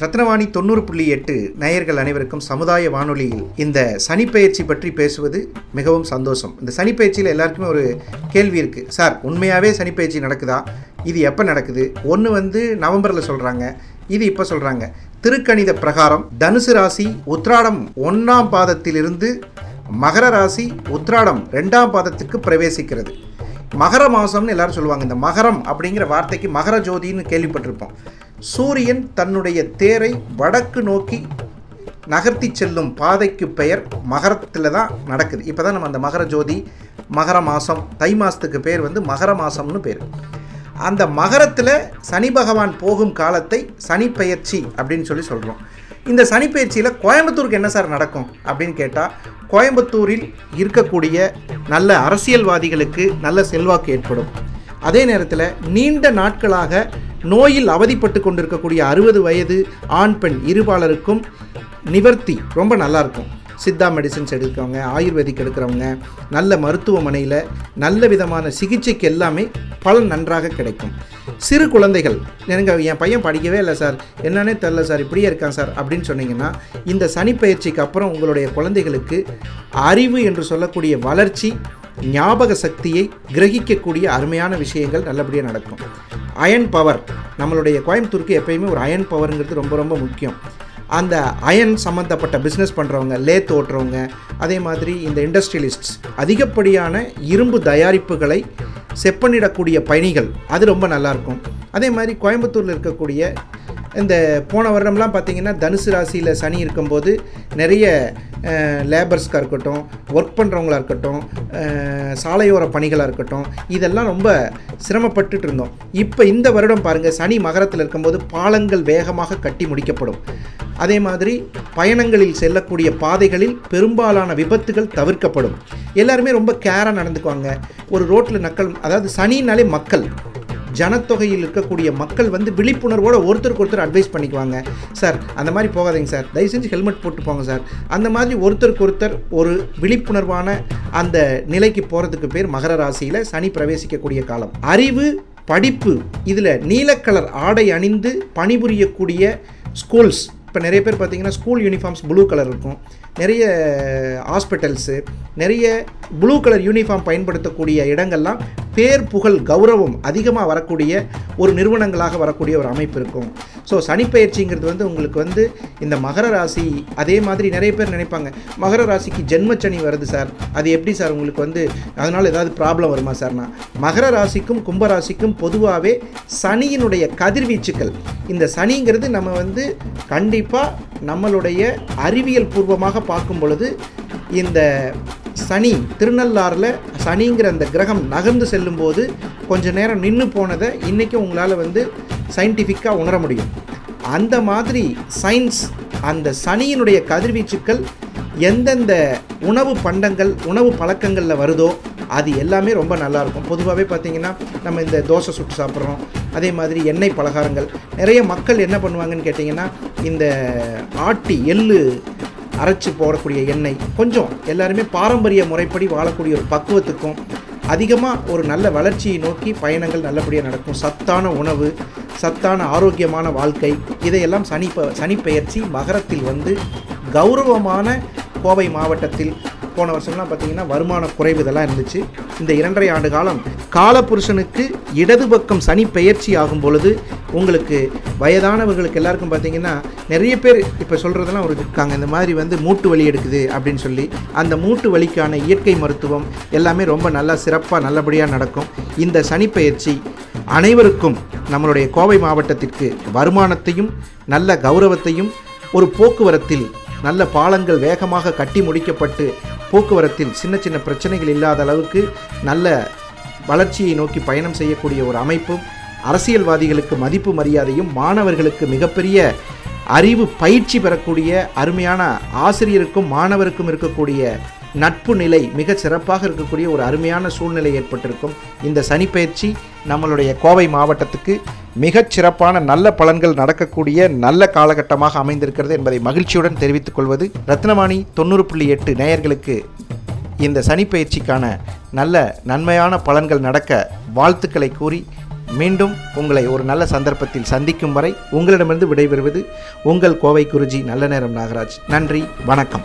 ரத்னவாணி தொண்ணூறு புள்ளி எட்டு நேயர்கள் அனைவருக்கும் சமுதாய வானொலியில் இந்த சனிப்பெயர்ச்சி பற்றி பேசுவது மிகவும் சந்தோஷம். இந்த சனிப்பெயர்ச்சியில் எல்லாருக்குமே ஒரு கேள்வி இருக்குது சார் உண்மையாகவே சனிப்பெயர்ச்சி நடக்குதா? இது எப்போ நடக்குது? ஒன்று வந்து நவம்பரில் சொல்கிறாங்க இது இப்போ சொல்கிறாங்க திருக்கணித பிரகாரம் தனுசு ராசி உத்ராடம் ஒன்றாம் பாதத்திலிருந்து மகர ராசி உத்ராடம் ரெண்டாம் பாதத்துக்கு பிரவேசிக்கிறது. மகர மாதம்னு எல்லாரும் சொல்லுவாங்க. இந்த மகரம் அப்படிங்கிற வார்த்தைக்கு மகர ஜோதின்னு கேள்விப்பட்டிருப்போம். சூரியன் தன்னுடைய தேரை வடக்கு நோக்கி நகர்த்தி செல்லும் பாதைக்கு பெயர் மகரத்தில் தான் நடக்குது. இப்போ தான் நம்ம அந்த மகர ஜோதி மகர மாதம் தை மாதத்துக்கு பேர் வந்து மகர மாதம்னு பேர். அந்த மகரத்தில் சனி பகவான் போகும் காலத்தை சனி பெயர்ச்சி அப்படின்னு சொல்லி சொல்கிறோம் இந்த சனி பெயர்ச்சியில் கோயம்புத்தூருக்கு என்ன சார் நடக்கும் அப்படின்னு கேட்டால் கோயம்புத்தூரில் இருக்கக்கூடிய நல்ல அரசியல்வாதிகளுக்கு நல்ல செல்வாக்கு ஏற்படும். அதே நேரத்தில் நீண்ட நாட்களாக நோயில் அவதிப்பட்டு கொண்டிருக்கக்கூடிய அறுபது வயது ஆண் பெண் இருபாலருக்கும் நிவர்த்தி ரொம்ப நல்லாயிருக்கும் சித்தா மெடிசன்ஸ் எடுக்கிறவங்க ஆயுர்வேதிக் எடுக்கிறவங்க நல்ல மருத்துவமனையில் நல்ல விதமான சிகிச்சைக்கு எல்லாமே பலன் நன்றாக கிடைக்கும். சிறு குழந்தைகள் எனக்கு என் பையன் படிக்கவே இல்லை சார். என்னன்னே தெரில சார் இப்படியே இருக்கான் சார் அப்படின்னு சொன்னீங்கன்னா இந்த சனிப்பயிற்சிக்கு அப்புறம் உங்களுடைய குழந்தைகளுக்கு அறிவு என்று சொல்லக்கூடிய வளர்ச்சி ஞாபக சக்தியை கிரகிக்கக்கூடிய அருமையான விஷயங்கள் நல்லபடியாக நடக்கும். அயன் பவர் நம்மளுடைய கோயம்புத்தூருக்கு எப்பயுமே ஒரு அயன் பவருங்கிறது ரொம்ப ரொம்ப முக்கியம். அந்த அயன் சம்மந்தப்பட்ட பிஸ்னஸ் பண்ணுறவங்க லேத் ஓட்டுறவங்க அதே மாதிரி இந்த இண்டஸ்ட்ரியலிஸ்ட்ஸ் அதிகப்படியான இரும்பு தயாரிப்புகளை செப்பனிடக்கூடிய பயணிகள். அது ரொம்ப நல்லாயிருக்கும். அதே மாதிரி கோயம்புத்தூரில் இருக்கக்கூடிய இந்த போன வருடம்லாம் பார்த்திங்கன்னா தனுசு ராசியில் சனி இருக்கும்போது நிறைய லேபர்ஸ்க்காக இருக்கட்டும் ஒர்க் பண்ணுறவங்களா இருக்கட்டும் சாலையோர பணிகளாக இருக்கட்டும் இதெல்லாம் ரொம்ப சிரமப்பட்டுட்டு இருந்தோம். இப்போ இந்த வருடம் பாருங்கள் சனி மகரத்தில் இருக்கும்போது பாலங்கள் வேகமாக கட்டி முடிக்கப்படும். அதே மாதிரி பயணங்களில் செல்லக்கூடிய பாதைகளில் பெரும்பாலான விபத்துகள் தவிர்க்கப்படும். எல்லாருமே ரொம்ப கேராக நடந்துக்குவாங்க. ஒரு ரோட்டில் நக்கல் அதாவது சனினாலே மக்கள். ஜனத்தொகையில் இருக்கக்கூடிய மக்கள் வந்து விழிப்புணர்வோடு ஒருத்தருக்கு ஒருத்தர் அட்வைஸ் பண்ணிக்குவாங்க. சார் அந்த மாதிரி போகாதீங்க சார் தயவு செஞ்சு ஹெல்மெட் போட்டு போங்க சார் அந்த மாதிரி ஒருத்தருக்கு ஒருத்தர் ஒரு விழிப்புணர்வான அந்த நிலைக்கு போகிறதுக்கு பேர் மகர ராசியில் சனி பிரவேசிக்கக்கூடிய காலம். அறிவு படிப்பு இதில் நீலக்கலர் ஆடை அணிந்து பணிபுரியக்கூடிய ஸ்கூல்ஸ் இப்போ நிறைய பேர் பார்த்தீங்கன்னா ஸ்கூல் யூனிஃபார்ம்ஸ் ப்ளூ கலர் இருக்கும். நிறைய ஹாஸ்பிட்டல்ஸு நிறைய ப்ளூ கலர் யூனிஃபார்ம் பயன்படுத்தக்கூடிய இடங்கள்லாம் பேர் புகழ் கௌரவம் அதிகமாக வரக்கூடிய ஒரு நிறுவனங்களாக வரக்கூடிய ஒரு அமைப்பு இருக்கும். ஸோ சனிப்பெயர்ச்சிங்கிறது வந்து உங்களுக்கு வந்து இந்த மகர ராசி அதே மாதிரி நிறைய பேர் நினைப்பாங்க. மகர ராசிக்கு ஜென்மச்சனி வருது சார். அது எப்படி சார் உங்களுக்கு வந்து அதனால் ஏதாவது ப்ராப்ளம் வருமா சார்னா மகர ராசிக்கும் கும்பராசிக்கும் பொதுவாகவே சனியினுடைய கதிர்வீச்சுக்கள். இந்த சனிங்கிறது நம்ம வந்து கண்டிப்பாக நம்மளுடைய அறிவியல் பூர்வமாக பார்க்கும் பொழுது இந்த சனி திருநள்ளாறில் சனிங்கிற அந்த கிரகம் நகர்ந்து செல்லும்போது கொஞ்சம் நேரம் நின்று போனதை இன்றைக்கும் உங்களால் வந்து சயின்டிஃபிக்காக உணர முடியும். அந்த மாதிரி சயின்ஸ் அந்த சனியினுடைய கதிர்வீச்சுக்கள் எந்தெந்த உணவு பண்டங்கள் உணவு பழக்கங்களில் வருதோ அது எல்லாமே ரொம்ப நல்லாயிருக்கும். பொதுவாகவே பார்த்தீங்கன்னா நம்ம இந்த தோசை சுட்டு சாப்பிட்றோம். அதே மாதிரி எண்ணெய் பலகாரங்கள். நிறைய மக்கள் என்ன பண்ணுவாங்கன்னு கேட்டிங்கன்னா இந்த ஆட்டி எள்ளு அரைச்சி போடக்கூடிய எண்ணெய். கொஞ்சம் எல்லாருமே பாரம்பரிய முறைப்படி வாழக்கூடிய ஒரு பக்குவத்துக்கும் அதிகமாக ஒரு நல்ல வளர்ச்சியை நோக்கி பயணங்கள் நல்லபடியாக நடக்கும். சத்தான உணவு சத்தான ஆரோக்கியமான வாழ்க்கை இதையெல்லாம் சனி ப சனிப்பெயர்ச்சி மகரத்தில் வந்து கௌரவமான கோவை மாவட்டத்தில் போன வருஷம்லாம் பார்த்தீங்கன்னா வருமான குறைவு இதெல்லாம் இருந்துச்சு. இந்த இரண்டரை ஆண்டு காலம் காலபுருஷனுக்கு இடது பக்கம் சனி பெயர்ச்சி ஆகும் பொழுது உங்களுக்கு வயதானவர்களுக்கு எல்லாருக்கும் பார்த்தீங்கன்னா நிறைய பேர் இப்போ சொல்கிறதெல்லாம் ஒரு இருக்காங்க. இந்த மாதிரி வந்து மூட்டு வலி எடுக்குது அப்படின்னு சொல்லி அந்த மூட்டு வலிக்கான இயற்கை மருத்துவம் எல்லாமே ரொம்ப நல்லா சிறப்பாக நல்லபடியாக நடக்கும். இந்த சனிப்பெயர்ச்சி அனைவருக்கும் நம்மளுடைய கோவை மாவட்டத்திற்கு வருமானத்தையும் நல்ல கௌரவத்தையும் ஒரு போக்குவரத்தில் நல்ல பாலங்கள் வேகமாக கட்டி முடிக்கப்பட்டு போக்குவரத்தில் சின்ன சின்ன பிரச்சனைகள் இல்லாத அளவுக்கு நல்ல வளர்ச்சியை நோக்கி பயணம் செய்யக்கூடிய ஒரு அமைப்பும் அரசியல்வாதிகளுக்கு மதிப்பு மரியாதையும் மாணவர்களுக்கு மிகப்பெரிய அறிவு பயிற்சி பெறக்கூடிய அருமையான ஆசிரியருக்கும் மாணவருக்கும் இருக்கக்கூடிய நட்பு நிலை மிக சிறப்பாக இருக்கக்கூடிய ஒரு அருமையான சூழ்நிலை ஏற்பட்டிருக்கும். இந்த சனிப்பெயர்ச்சி நம்மளுடைய கோவை மாவட்டத்துக்கு மிகச் சிறப்பான நல்ல பலன்கள் நடக்கக்கூடிய நல்ல காலகட்டமாக அமைந்திருக்கிறது என்பதை மகிழ்ச்சியுடன் தெரிவித்துக் கொள்வது ரத்னவாணி தொண்ணூறு புள்ளி எட்டு நேயர்களுக்கு இந்த சனிப்பெயர்ச்சிக்கான நல்ல நன்மையான பலன்கள் நடக்க வாழ்த்துக்களை கூறி மீண்டும் உங்களை ஒரு நல்ல சந்தர்ப்பத்தில் சந்திக்கும் வரை உங்களிடமிருந்து விடைபெறுவது உங்கள் கோவை குருஜி நல்ல நேரம் நாகராஜ். நன்றி வணக்கம்.